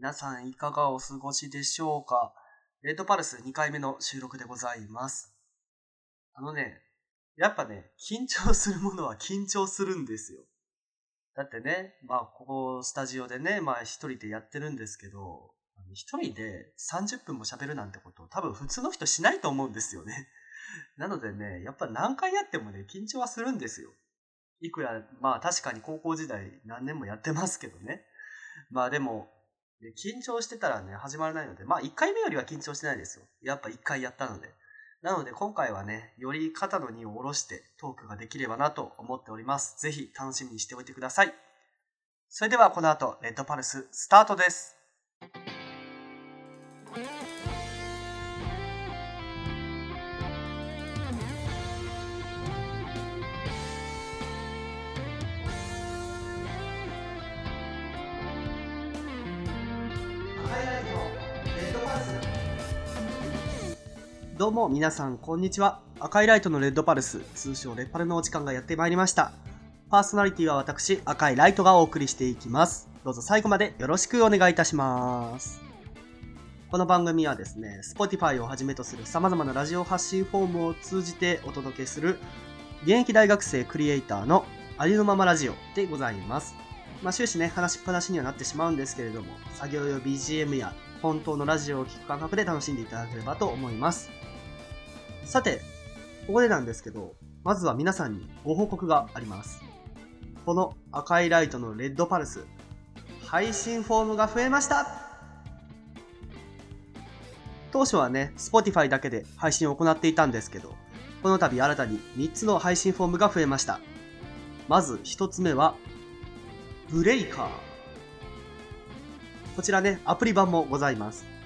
皆さんいかがお過ごしでしょうか？レッドパルス2回目の収録でございます。あのね、やっぱね、緊張するものは緊張するんですよ。だってね、まあ、ここスタジオでね、まあ一人でやってるんですけど、一人で30分も喋るなんてこと多分普通の人しないと思うんですよね。なのでね、やっぱ何回やってもね、緊張はするんですよ。いくら、まあ確かに高校時代何年もやってますけどね。まあでも、で緊張してたらね、始まらないので、まあ1回目よりは緊張してないですよ。やっぱ1回やったので。なので今回はね、より肩の荷を下ろしてトークができればなと思っております。ぜひ楽しみにしておいてください。それではこの後、レッドパルススタートです。どうも皆さんこんにちは。赤いライトのレッドパルス、通称レッパルのお時間がやってまいりました。パーソナリティは私、赤いライトがお送りしていきます。どうぞ最後までよろしくお願いいたします。この番組はですね、Spotify をはじめとする様々なラジオ発信フォームを通じてお届けする、現役大学生クリエイターのありのままラジオでございます。まあ終始ね、話しっぱなしにはなってしまうんですけれども、作業用 BGM や本当のラジオを聴く感覚で楽しんでいただければと思います。さて、ここでなんですけど、まずは皆さんにご報告があります。この赤いライトのレッドパルス、配信フォームが増えました当初はね、Spotify だけで配信を行っていたんですけど、この度新たに3つの配信フォームが増えました。まず1つ目は、ブレイカー。こちらね、アプリ版もございます。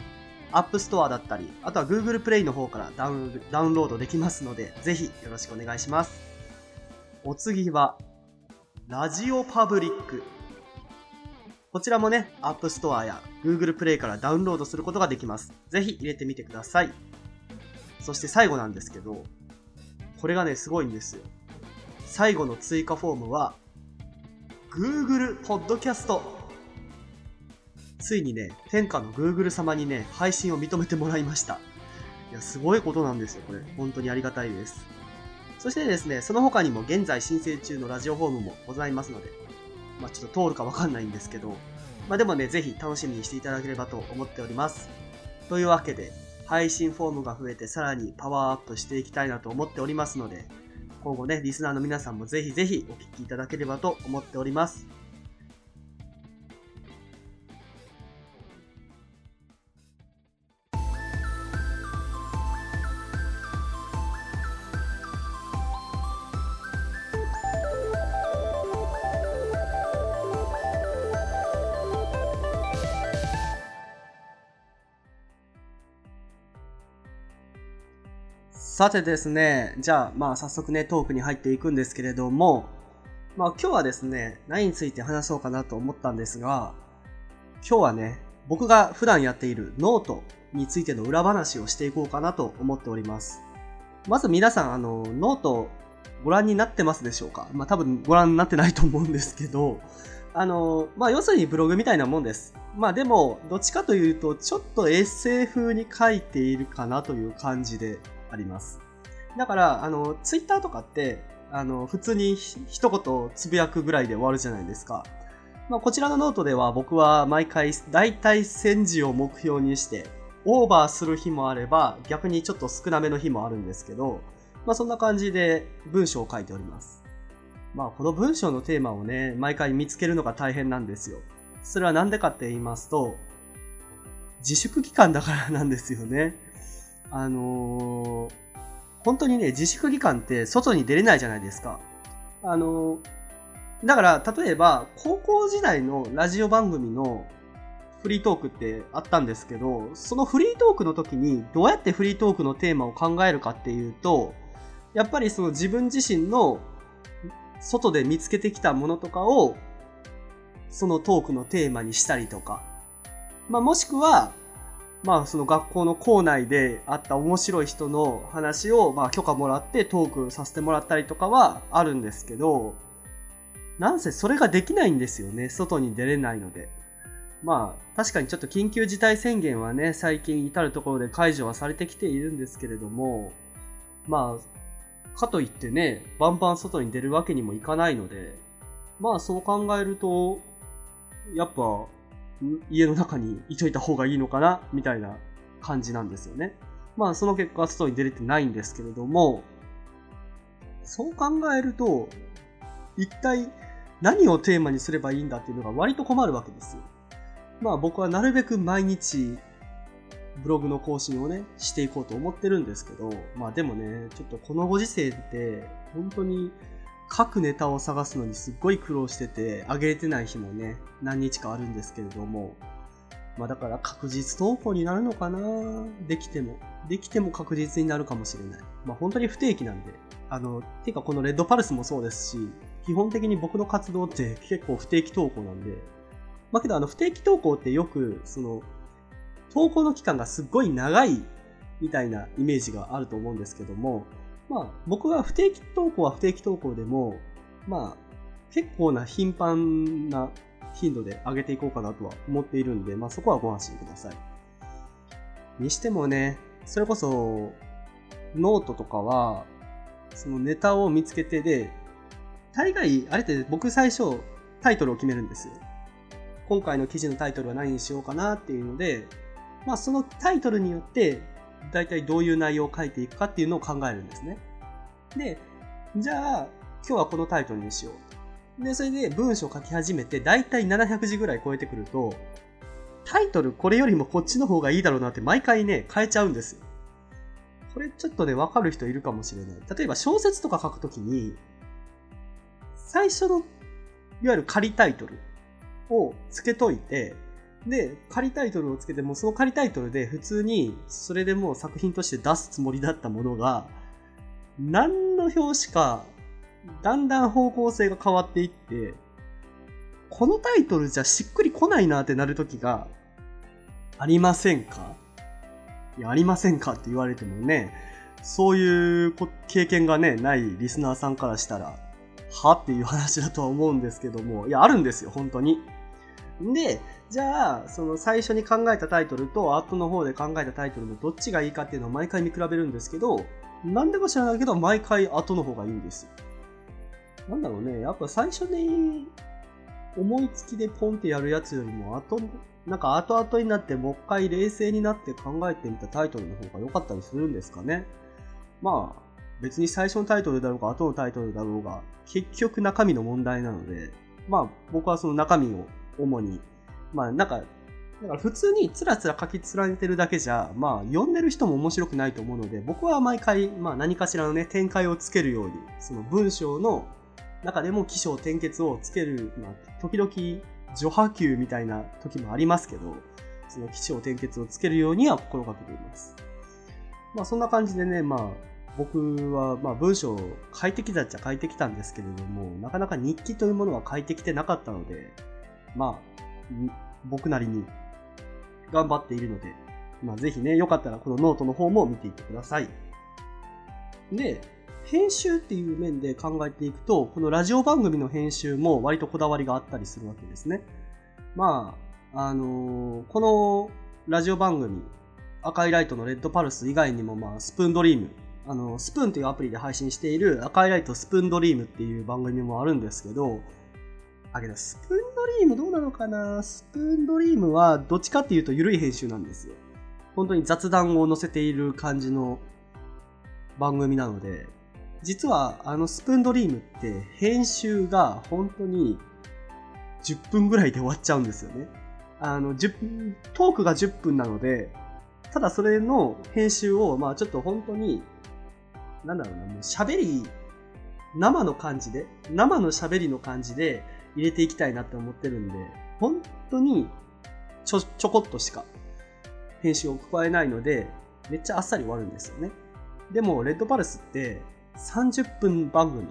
App Store だったり、あとは Google Play の方からダウンダウンロードできますので、ぜひよろしくお願いします。お次は、ラジオパブリック。こちらもね、App Store や Google Play からダウンロードすることができます。ぜひ入れてみてください。そして最後なんですけど、これがね、すごいんですよ。最後の追加フォームは、Google Podcast。ついにね、天下の Google 様にね、配信を認めてもらいました。いや、すごいことなんですよ、これ。本当にありがたいです。そしてですね、その他にも現在申請中のラジオフォームもございますので、まあちょっと通るかわかんないんですけど、まあでもね、ぜひ楽しみにしていただければと思っております。というわけで、配信フォームが増えてさらにパワーアップしていきたいなと思っておりますので、今後ね、リスナーの皆さんもぜひぜひお聞きいただければと思っております。さてですね、じゃあ、まあ早速ね、トークに入っていくんですけれども、まあ今日はですね、何について話そうかなと思ったんですが、今日はね、僕が普段やっているノートについての裏話をしていこうかなと思っております。まず皆さん、あの、ノートご覧になってますでしょうか？まあ多分ご覧になってないと思うんですけど、あの、まあ要するにブログみたいなもんです。まあでも、どっちかというと、ちょっとエッセイ風に書いているかなという感じであります。だから、あの、ツイッターとかって、あの、普通に一言つぶやくぐらいで終わるじゃないですか。まあ、こちらのノートでは僕は毎回大体1000字を目標にして、オーバーする日もあれば、逆にちょっと少なめの日もあるんですけど、まあそんな感じで文章を書いております。まあこの文章のテーマをね、毎回見つけるのが大変なんですよ。それはなんでかって言いますと、自粛期間だからなんですよね。あのー本当にね、自粛期間って外に出れないじゃないですか。あのーだから、例えば、高校時代のラジオ番組のフリートークってあったんですけど、そのフリートークの時にどうやってフリートークのテーマを考えるかっていうと、やっぱりその自分自身の外で見つけてきたものとかを、そのトークのテーマにしたりとか、まあもしくは、まあその学校の校内であった面白い人の話を、まあ許可もらってトークさせてもらったりとかはあるんですけど、なんせそれができないんですよね。外に出れないので。まあ、確かにちょっと緊急事態宣言はね、最近至るところで解除はされてきているんですけれども、まあ、かといってね、バンバン外に出るわけにもいかないので、まあそう考えると、やっぱ、家の中にいといた方がいいのかな、みたいな感じなんですよね。まあその結果、外に出れてないんですけれども、そう考えると、一体何をテーマにすればいいんだっていうのが割と困るわけです。まあ僕はなるべく毎日ブログの更新をね、していこうと思ってるんですけど、まあでもね、ちょっとこのご時世って本当に各ネタを探すのにすっごい苦労してて、上げれてない日もね、何日かあるんですけれども、まあだから確実投稿になるのかな？できても。できても確実になるかもしれない。まあ本当に不定期なんで。あの、てかこのレッドパルスもそうですし、基本的に僕の活動って結構不定期投稿なんで、まあけどあの不定期投稿ってよく、その、投稿の期間がすっごい長いみたいなイメージがあると思うんですけども、まあ僕は不定期投稿は不定期投稿でも、まあ結構な頻繁な頻度で上げていこうかなとは思っているんで、まあそこはご安心ください。にしてもね、それこそ、ノートとかは、そのネタを見つけてで、大概、あれって僕最初タイトルを決めるんですよ。今回の記事のタイトルは何にしようかなっていうので、まあそのタイトルによって、大体どういう内容を書いていくかっていうのを考えるんですね。で、じゃあ、今日はこのタイトルにしよう。で、それで文章を書き始めて、大体700字ぐらい超えてくると、タイトルこれよりもこっちの方がいいだろうなって毎回ね、変えちゃうんですよ。これちょっとね、わかる人いるかもしれない。例えば小説とか書くときに、最初の、いわゆる仮タイトルを付けといて、で、仮タイトルをつけても、その仮タイトルで普通に、それでもう作品として出すつもりだったものが、何の表紙か、だんだん方向性が変わっていって、このタイトルじゃしっくりこないなってなる時がありませんか？いや、ありませんか？って言われてもね、そういう経験がね、ないリスナーさんからしたら、は？っていう話だとは思うんですけども、いや、あるんですよ、本当に。で、じゃあ、その最初に考えたタイトルと後の方で考えたタイトルのどっちがいいかっていうのを毎回見比べるんですけど、なんでか知らないけど、毎回後の方がいいんです。なんだろうね、やっぱ最初に思いつきでポンってやるやつよりも後、なんか後々になってもう一回冷静になって考えてみたタイトルの方が良かったりするんですかね。まあ、別に最初のタイトルだろうが後のタイトルだろうが、結局中身の問題なので、まあ僕はその中身を主に、まあなんか、だから普通につらつら書き連ねてるだけじゃ、まあ読んでる人も面白くないと思うので、僕は毎回、まあ何かしらのね、展開をつけるように、その文章の中でも起承転結をつける、まあ時々序波球みたいな時もありますけど、その起承転結をつけるようには心がけています。まあそんな感じでね、まあ僕はまあ文章を書いてきたっちゃ書いてきたんですけれども、なかなか日記というものは書いてきてなかったので、まあ、僕なりに頑張っているので、まあぜひね、よかったらこのノートの方も見ていってください。で、編集っていう面で考えていくと、このラジオ番組の編集も割とこだわりがあったりするわけですね。まあ、あのー、このラジオ番組、赤いライトのレッドパルス以外にも、まあ、スプーンドリーム、あの、スプーンというアプリで配信している赤いライトスプーンドリームっていう番組もあるんですけど、あ、けど、スプーンドリームどうなのかな？スプーンドリームはどっちかっていうと緩い編集なんですよ。本当に雑談を載せている感じの番組なので、実はあのスプーンドリームって編集が本当に10分ぐらいで終わっちゃうんですよね。あの、10トークが10分なので、ただそれの編集を、まあちょっと本当に、なんだろうな、もう喋り、生の感じで、生の喋りの感じで入れていきたいなって思ってるんで、本当にちょ、ちょこっとしか編集を加えないので、めっちゃあっさり終わるんですよね。でも、レッドパルスって30分番組。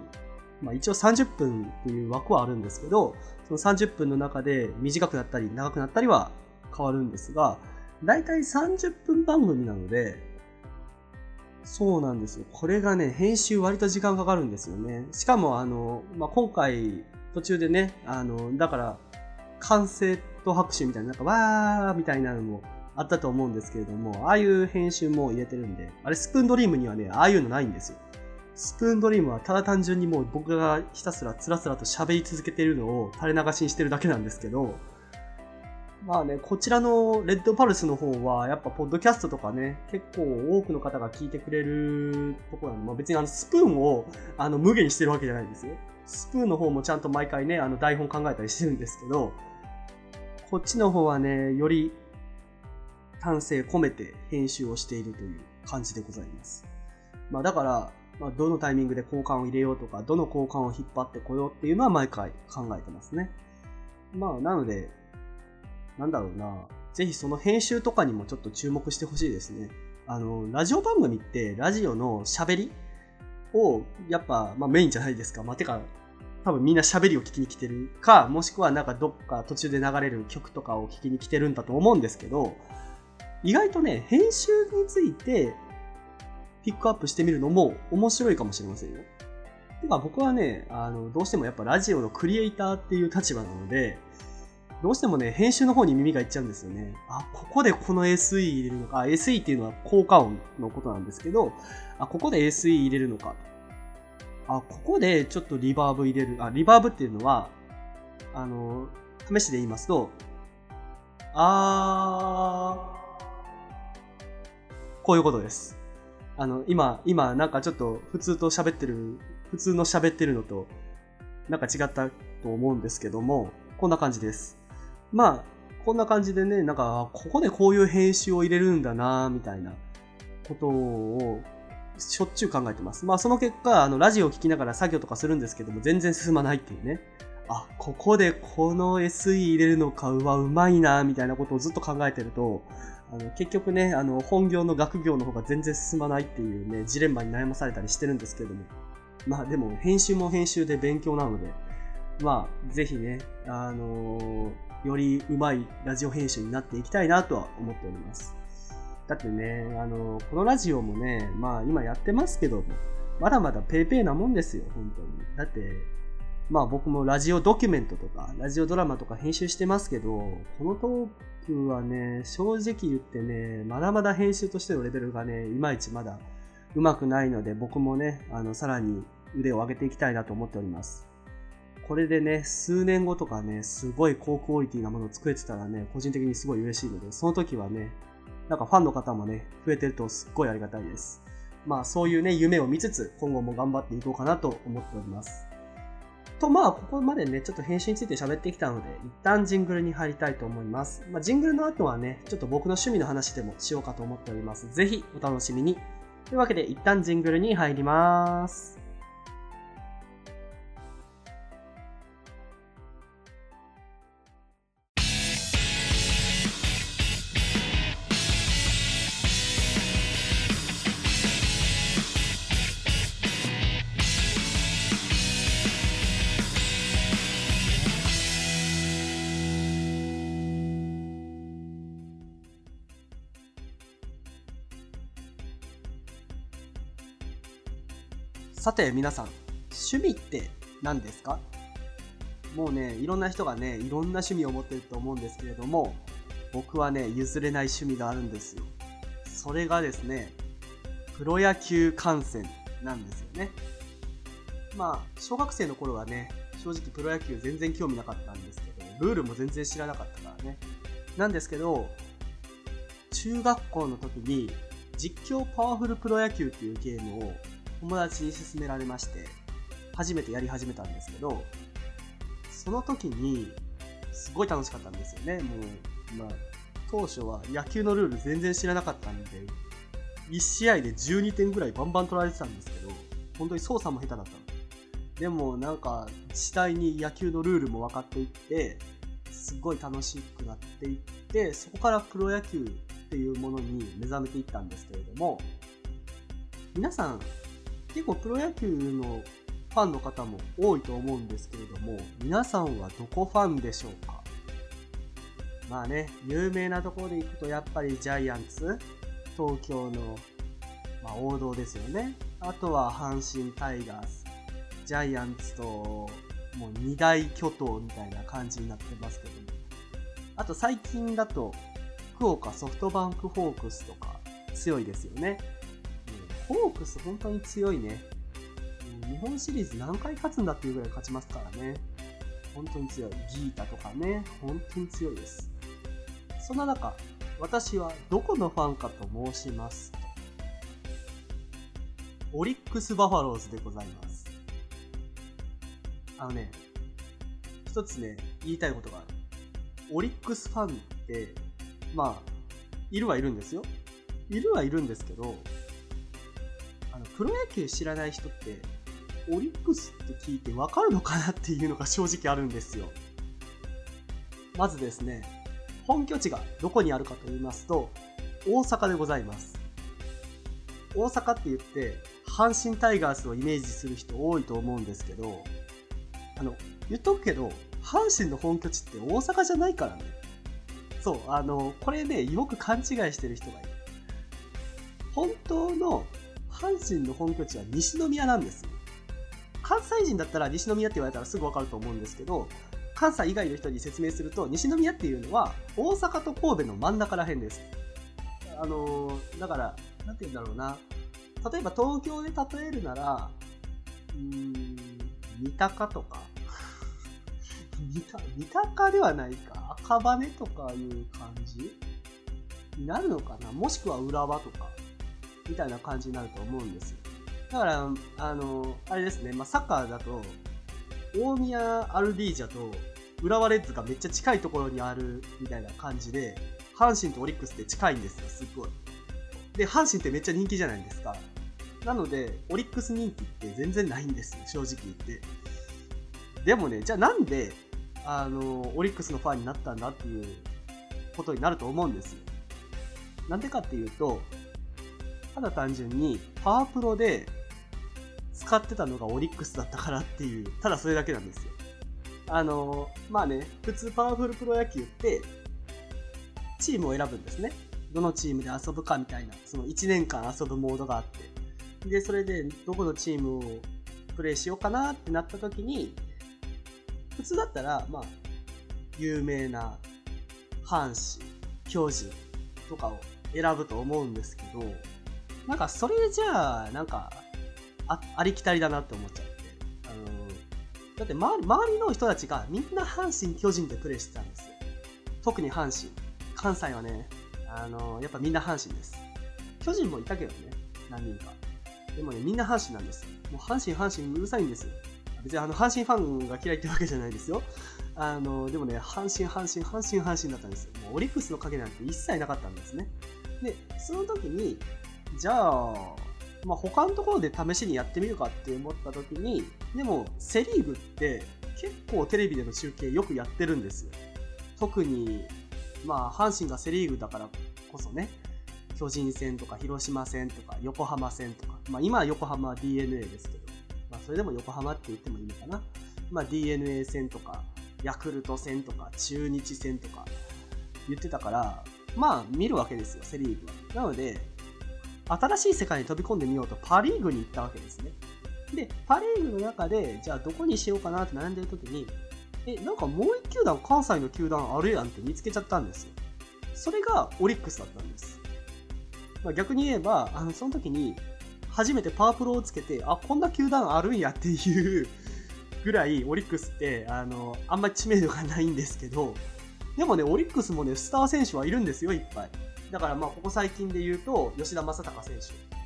まあ一応30分っていう枠はあるんですけど、その30分の中で短くなったり長くなったりは変わるんですが、だいたい30分番組なので、そうなんですよ。これがね、編集割と時間かかるんですよね。しかも、あの、まあ、今回途中でね、あの、だから、完成ト拍手みたいな、なんかわーみたいなのもあったと思うんですけれども、ああいう編集も入れてるんで、あれスプーンドリームにはね、ああいうのないんですよ。スプーンドリームはただ単純にもう僕がひたすらつらつらと喋り続けているのを垂れ流しにしてるだけなんですけど、まあね、こちらのレッドパルスの方は、やっぱポッドキャストとかね、結構多くの方が聞いてくれるところなんで、まあ、別にあのスプーンをあの無限にしてるわけじゃないんですよ。スプーンの方もちゃんと毎回ね、あの台本考えたりしてるんですけど、こっちの方はね、より丹精込めて編集をしているという感じでございます。まあだから、まあ、どのタイミングで交換を入れようとか、どの交換を引っ張ってこようっていうのは毎回考えてますね。まあなので、なんだろうな、ぜひその編集とかにもちょっと注目してほしいですね。あの、ラジオ番組ってラジオの喋りをやっぱ、まあ、メインじゃないですか。まあ、てか、多分みんな喋りを聞きに来てるか、もしくはなんかどっか途中で流れる曲とかを聞きに来てるんだと思うんですけど、意外とね、編集についてピックアップしてみるのも面白いかもしれませんよ。てか僕はね、あの、どうしてもやっぱラジオのクリエイターっていう立場なので、どうしてもね、編集の方に耳がいっちゃうんですよね。あ、ここでこの SE 入れるのか。SE っていうのは効果音のことなんですけど、あ、ここで SE 入れるのか。あ、ここでちょっとリバーブ入れる。あ、リバーブっていうのは、あの、試しで言いますと、あー、こういうことです。あの、今、今、なんかちょっと普通と喋ってる、普通の喋ってるのと、なんか違ったと思うんですけども、こんな感じです。まあ、こんな感じでね、なんか、ここでこういう編集を入れるんだな、みたいなことを、しょっちゅう考えてます。まあ、その結果、あの、ラジオを聴きながら作業とかするんですけども、全然進まないっていうね。あ、ここでこの SE 入れるのか、うわ、うまいな、みたいなことをずっと考えてると、あの結局ね、あの、本業の学業の方が全然進まないっていうね、ジレンマに悩まされたりしてるんですけども。まあでも、編集も編集で勉強なので、まあ、ぜひね、あのー、よりうまいラジオ編集になっていきたいなとは思っております。だってね、あの、このラジオもね、まあ今やってますけどまだまだペーペーなもんですよ、本当に。だって、まあ僕もラジオドキュメントとか、ラジオドラマとか編集してますけど、このトークはね、正直言ってね、まだまだ編集としてのレベルがね、いまいちまだ上手くないので、僕もね、あの、さらに腕を上げていきたいなと思っております。これでね、数年後とかね、すごい高クオリティなものを作れてたらね、個人的にすごい嬉しいので、その時はね、なんかファンの方もね、増えてるとすっごいありがたいです。まあそういうね、夢を見つつ、今後も頑張っていこうかなと思っております。と、まあ、ここまでね、ちょっと編集について喋ってきたので、一旦ジングルに入りたいと思います。まあ、ジングルの後はね、ちょっと僕の趣味の話でもしようかと思っております。ぜひ、お楽しみに。というわけで、一旦ジングルに入ります。さて皆さん、趣味って何ですか？もうね、いろんな人がね、いろんな趣味を持ってると思うんですけれども、僕はね、譲れない趣味があるんですよ。それがですね、プロ野球観戦なんですよね。まあ、小学生の頃はね、正直プロ野球全然興味なかったんですけど、ルールも全然知らなかったからね。なんですけど、中学校の時に、実況パワフルプロ野球っていうゲームを友達に勧められまして、初めてやり始めたんですけど、その時に、すごい楽しかったんですよね。もう、まあ、当初は野球のルール全然知らなかったんで、1試合で12点ぐらいバンバン取られてたんですけど、本当に操作も下手だったの。でもなんか、次第に野球のルールも分かっていって、すごい楽しくなっていって、そこからプロ野球っていうものに目覚めていったんですけれども、皆さん結構プロ野球のファンの方も多いと思うんですけれども、皆さんはどこファンでしょうか？まあね、有名なところで行くとやっぱりジャイアンツ、東京の、まあ、王道ですよね。あとは阪神タイガース、ジャイアンツともう二大巨頭みたいな感じになってますけども。あと最近だと、福岡ソフトバンクホークスとか強いですよね。ホークス本当に強いね。日本シリーズ何回勝つんだっていうぐらい勝ちますからね。本当に強い。ギータとかね、本当に強いです。そんな中、私はどこのファンかと申しますと、オリックス・バファローズでございます。あのね、一つね、言いたいことがある。オリックスファンって、まあ、いるはいるんですよ。いるはいるんですけど、あの、プロ野球知らない人って、オリックスって聞いてわかるのかなっていうのが正直あるんですよ。まずですね、本拠地がどこにあるかと言いますと、大阪でございます。大阪って言って、阪神タイガースをイメージする人多いと思うんですけど、あの、言っとくけど、阪神の本拠地って大阪じゃないからね。そう、あの、これね、よく勘違いしてる人がいる。本当の阪神の本拠地は西宮なんです。関西人だったら西宮って言われたらすぐわかると思うんですけど、関西以外の人に説明すると、西宮っていうのは大阪と神戸の真ん中ら辺です。あのだから、なんて言うんだろうな。例えば東京で例えるなら、うん、三鷹とか、三鷹ではないか、赤羽とかいう感じになるのかなもしくは浦和とか、みたいな感じになると思うんです。だから、あの、あれですね、まあ、サッカーだと、大宮アルディージャと浦和レッズがめっちゃ近いところにあるみたいな感じで、阪神とオリックスって近いんですよ、すっごい。で、阪神ってめっちゃ人気じゃないですか。なので、オリックス人気って全然ないんですよ、正直言って。でもね、じゃあなんで、あの、オリックスのファンになったんだっていうことになると思うんですよ。なんでかっていうと、ただ単純にパワープロで使ってたのがオリックスだったからっていう、ただそれだけなんですよ。あの、まあね、普通パワフルプロ野球って、チームを選ぶんですね。どのチームで遊ぶかみたいな、その1年間遊ぶモードがあって。で、それでどこのチームをプレイしようかなってなった時に、普通だったら、まあ、有名な阪神、巨人とかを選ぶと思うんですけど、なんかそれじゃあ、なんか、あありきたりだなって思っちゃって。あのだって周り周りの人たちがみんな阪神、巨人でプレイしてたんですよ。特に阪神。関西はね、あのやっぱみんな阪神です。巨人もいたけどね、何人か。でもね、みんな阪神なんです。もう阪神、阪神うるさいんですよ。別にあの阪神ファンが嫌いってわけじゃないですよ。あのでもね、阪神、阪神、阪神、阪神だったんですよ。もうオリックスの影なんて一切なかったんですね。で、その時に、じゃあ、まあ、他のところで試しにやってみるかって思った時に、でも、セ・リーグって結構テレビでの中継よくやってるんですよ。特に、まあ、阪神がセ・リーグだからこそね、巨人戦とか広島戦とか横浜戦とか、まあ、今は横浜は DNA ですけど、まあ、それでも横浜って言ってもいいのかな。まあ、DNA 戦とか、ヤクルト戦とか、中日戦とか言ってたから、まあ、見るわけですよ、セ・リーグは。なので、新しい世界に飛び込んでみようとパ・リーグに行ったわけですね。で、パ・リーグの中で、じゃあどこにしようかなって悩んでる時に、え、なんかもう一球団関西の球団あるやんって見つけちゃったんですよ。それがオリックスだったんです。まあ、逆に言えば、あの、その時に、初めてパワープロをつけて、あ、こんな球団あるんやっていうぐらい、オリックスって、あの、あんまり知名度がないんですけど、でもね、オリックスもね、スター選手はいるんですよ、いっぱい。だからまあ、ここ最近で言うと、吉田正尚選手。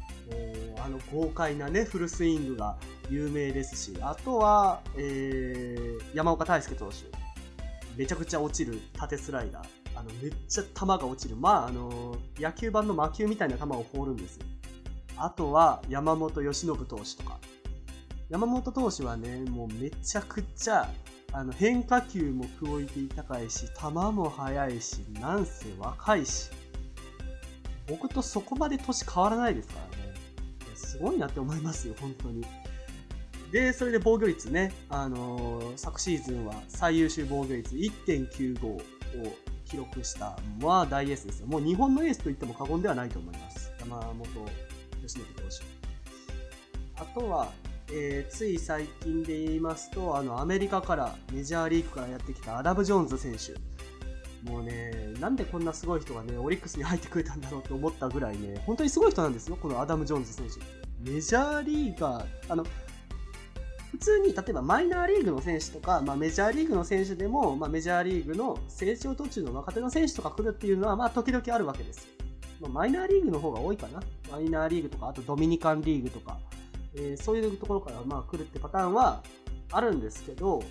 あの豪快なね、フルスイングが有名ですし、あとは、えー、山岡大輔投手。めちゃくちゃ落ちる縦スライダー。あの、めっちゃ球が落ちる。まあ、あの、野球版の魔球みたいな球を放るんです。あとは、山本由伸投手とか。山本投手はね、もうめちゃくちゃ、あの、変化球もクオリティ高いし、球も速いし、なんせ若いし。僕とそこまで年変わらないですからね。すごいなって思いますよ、本当に。で、それで防御率ね、あのー、昨シーズンは最優秀防御率1.95を記録した、まあ大エースですよ。もう日本のエースと言っても過言ではないと思います。山本由伸投手。あとは、えー、つい最近で言いますと、あの、アメリカから、メジャーリーグからやってきたアダム・ジョーンズ選手。もうね、なんでこんなすごい人がね、オリックスに入ってくれたんだろうって思ったぐらいね、本当にすごい人なんですよ、このアダム・ジョーンズ選手って。メジャーリーガー、あの、普通に例えばマイナーリーグの選手とか、まあ、メジャーリーグの選手でも、まあ、メジャーリーグの成長途中の若手の選手とか来るっていうのは、まあ、時々あるわけです。まあ、マイナーリーグの方が多いかな。マイナーリーグとか、あとドミニカンリーグとか、えー、そういうところからまあ来るってパターンはあるんですけど、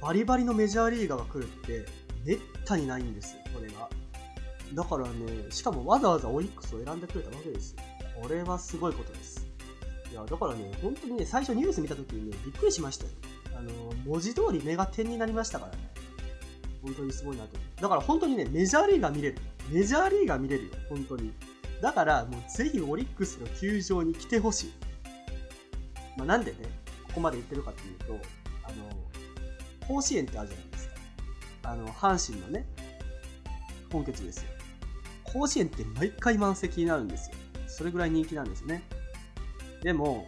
バリバリのメジャーリーガーが来るってめったにないんですよ、これが。だからね、しかもわざわざオリックスを選んでくれたわけですよ。これはすごいことです。いや、だからね、本当にね、最初ニュース見た時にね、びっくりしましたよ。あの、文字通り目が点になりましたからね。本当にすごいなと。だから本当にね、メジャーリーガー見れる。メジャーリーガー見れるよ、本当に。だから、もうぜひオリックスの球場に来てほしい。まあ、なんでね、ここまで言ってるかっていうと、あの、甲子園ってあるじゃないですか。あの、阪神のね、本拠地ですよ。甲子園って毎回満席になるんですよ。それぐらい人気なんですね。でも、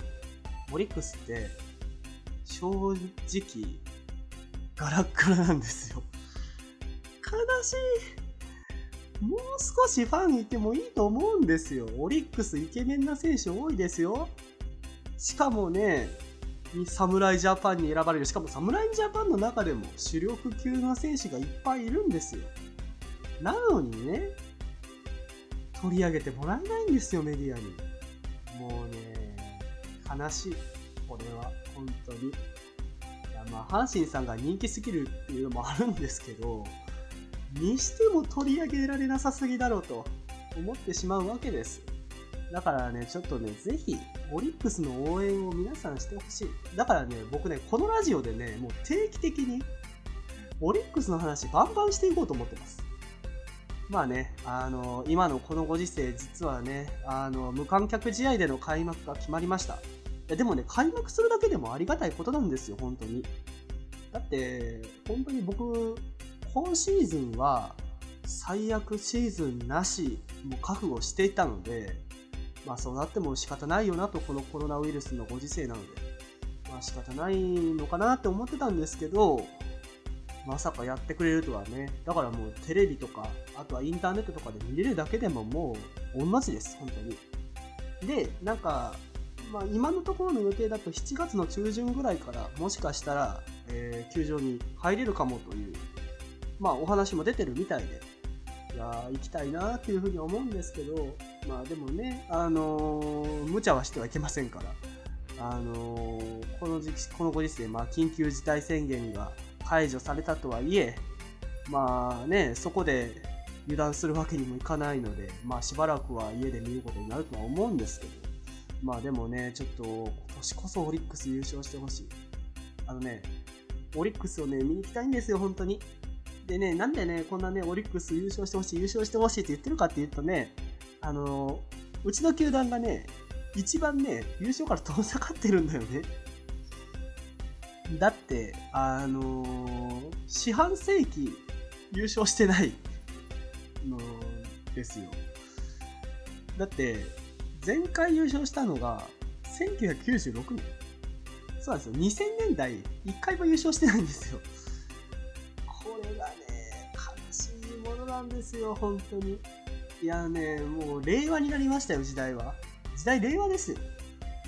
オリックスって、正直、ガラッガラなんですよ。悲しい。もう少しファンいてもいいと思うんですよ。オリックスイケメンな選手多いですよ。しかもね、侍ジャパンに選ばれる。しかも侍ジャパンの中でも主力級の選手がいっぱいいるんですよ。なのにね、取り上げてもらえないんですよ、メディアに。もうね、悲しい。これは、本当に。いや、まあ、阪神さんが人気すぎるっていうのもあるんですけど、にしても取り上げられなさすぎだろうと思ってしまうわけです。だからね、ちょっとね、ぜひ、オリックスの応援を皆さんしてほしい。だからね、僕ね、このラジオでね、もう定期的に、オリックスの話バンバンしていこうと思ってます。まあね、あの、今のこのご時世、実はね、あの、無観客試合での開幕が決まりました。でもね、開幕するだけでもありがたいことなんですよ、本当に。だって、本当に僕、今シーズンは、最悪シーズンなしも覚悟していたので、まあそうなっても仕方ないよなと、このコロナウイルスのご時世なので、まあ仕方ないのかなって思ってたんですけど、まさかやってくれるとはね。だからもうテレビとか、あとはインターネットとかで見れるだけでももう同じです、本当に。で、なんか、まあ今のところの予定だと7月の中旬ぐらいからもしかしたら、えー、球場に入れるかもという、まあお話も出てるみたいで、いや行きたいなっていうふうに思うんですけど、まあでもね、あのー、無茶はしてはいけませんから、あのー、この時期、このご時世、まあ緊急事態宣言が解除されたとはいえ、まあね、そこで油断するわけにもいかないので、まあしばらくは家で見ることになるとは思うんですけど、まあでもね、ちょっと今年こそオリックス優勝してほしい。あのね、オリックスをね、見に行きたいんですよ、本当に。でね、なんでね、こんなね、オリックス優勝してほしい、優勝してほしいって言ってるかっていうとね、あの、うちの球団がね、一番ね、優勝から遠ざかってるんだよね。だって、あのー、四半世紀優勝してないのですよ。だって、前回優勝したのが1996年。そうなんですよ。2000年代1回も優勝してないんですよ。これがね、悲しいものなんですよ、本当に。いやね、もう令和になりましたよ、時代は。時代令和ですよ。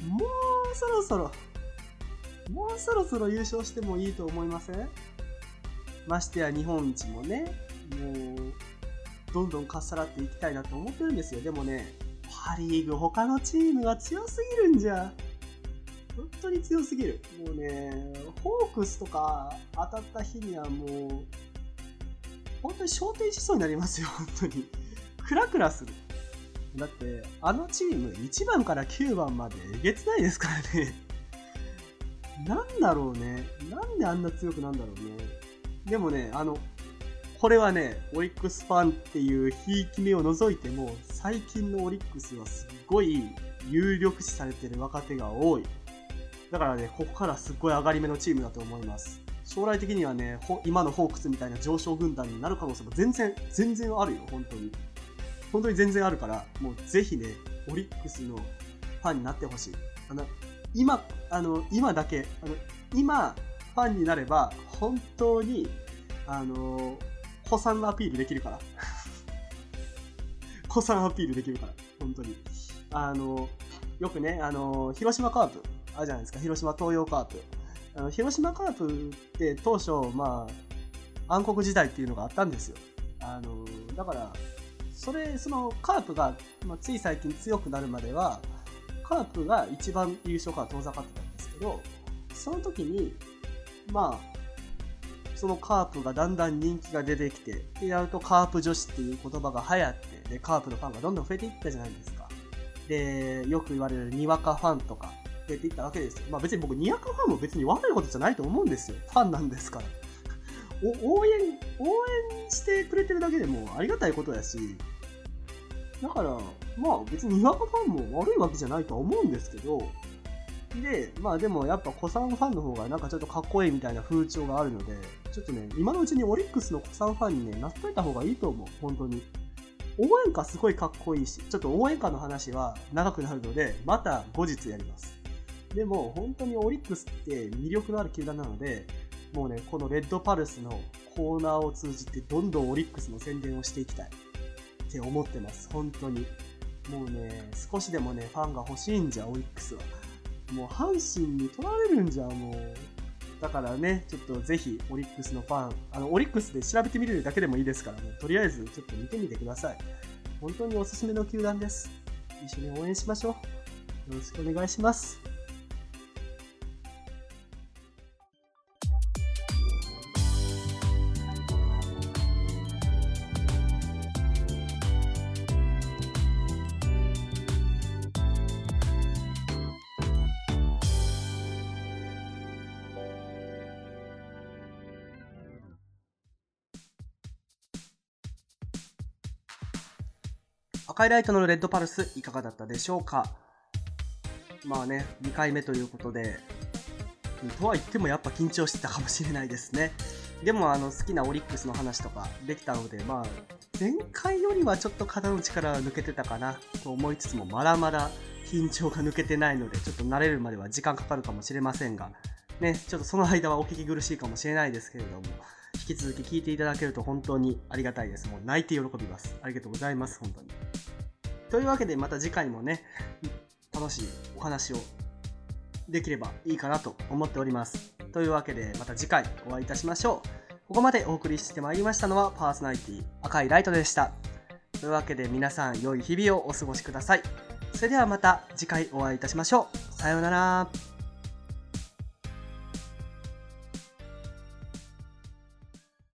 もうそろそろもうそろそろ優勝してもいいと思いません？ましてや日本一もね、もう、どんどんかっさらっていきたいなと思ってるんですよ。でもね、パリーグ他のチームが強すぎるんじゃ。本当に強すぎる。もうね、ホークスとか当たった日にはもう、本当に昇天しそうになりますよ、本当に。クラクラする。だって、あのチーム1番から9番までえげつないですからね。なんだろうね。なんであんな強くなんだろうね。でもね、あの、これはね、オリックスファンっていうひいき目を除いても、最近のオリックスはすっごい有力視されてる若手が多い。だからね、ここからすっごい上がり目のチームだと思います。将来的にはね、今のホークスみたいな上昇軍団になる可能性も全然、全然あるよ、本当に。本当に全然あるから、もうぜひね、オリックスのファンになってほしい。あの、今、あの、今だけ、あの、今、ファンになれば、本当にあの、古参のアピールできるから。古参アピールできるから、本当に。あの、よくね、あの、広島カープ、あるじゃないですか、広島東洋カープ。あの広島カープって当初、まあ、暗黒時代っていうのがあったんですよ。あの、だから、それ、そのカープが、まあ、つい最近強くなるまでは、カープが一番優勝から遠ざかってたんですけど、その時に、まあ、そのカープがだんだん人気が出てきて、で、やるとカープ女子っていう言葉が流行って、で、カープのファンがどんどん増えていったじゃないですか。で、よく言われるにわかファンとか増えていったわけですよ。まあ別に僕、にわかファンも別に悪いことじゃないと思うんですよ。ファンなんですから。応援、応援してくれてるだけでもありがたいことやし、だから、まあ別ににわかファンも悪いわけじゃないとは思うんですけど、で、まあでもやっぱ古参ファンの方がなんかちょっとかっこいいみたいな風潮があるので、ちょっとね、今のうちにオリックスの古参ファンにね、なっといた方がいいと思う、本当に。応援歌すごいかっこいいし、ちょっと応援歌の話は長くなるので、また後日やります。でも本当にオリックスって魅力のある球団なので、もうね、このレッドパルスのコーナーを通じてどんどんオリックスの宣伝をしていきたいって思ってます、本当に。もうね、少しでもね、ファンが欲しいんじゃ、オリックスは。もう阪神に取られるんじゃもう。だからね、ちょっとぜひオリックスのファン、あの、オリックスで調べてみるだけでもいいですから、もうとりあえずちょっと見てみてください。本当におすすめの球団です。一緒に応援しましょう。よろしくお願いします。赤いライトのレッドパルスいかがだったでしょうか？まあね、2回目ということで、とは言ってもやっぱ緊張してたかもしれないですね。でもあの好きなオリックスの話とかできたので、まあ前回よりはちょっと肩の力が抜けてたかなと思いつつもまだまだ緊張が抜けてないのでちょっと慣れるまでは時間かかるかもしれませんが、ね、ちょっとその間はお聞き苦しいかもしれないですけれども、引き続き聞いていただけると本当にありがたいです。もう泣いて喜びます。ありがとうございます、本当に。というわけでまた次回もね、楽しいお話をできればいいかなと思っております。というわけでまた次回お会いいたしましょう。ここまでお送りしてまいりましたのはパーソナリティ赤いライトでした。というわけで皆さん良い日々をお過ごしください。それではまた次回お会いいたしましょう。さようなら。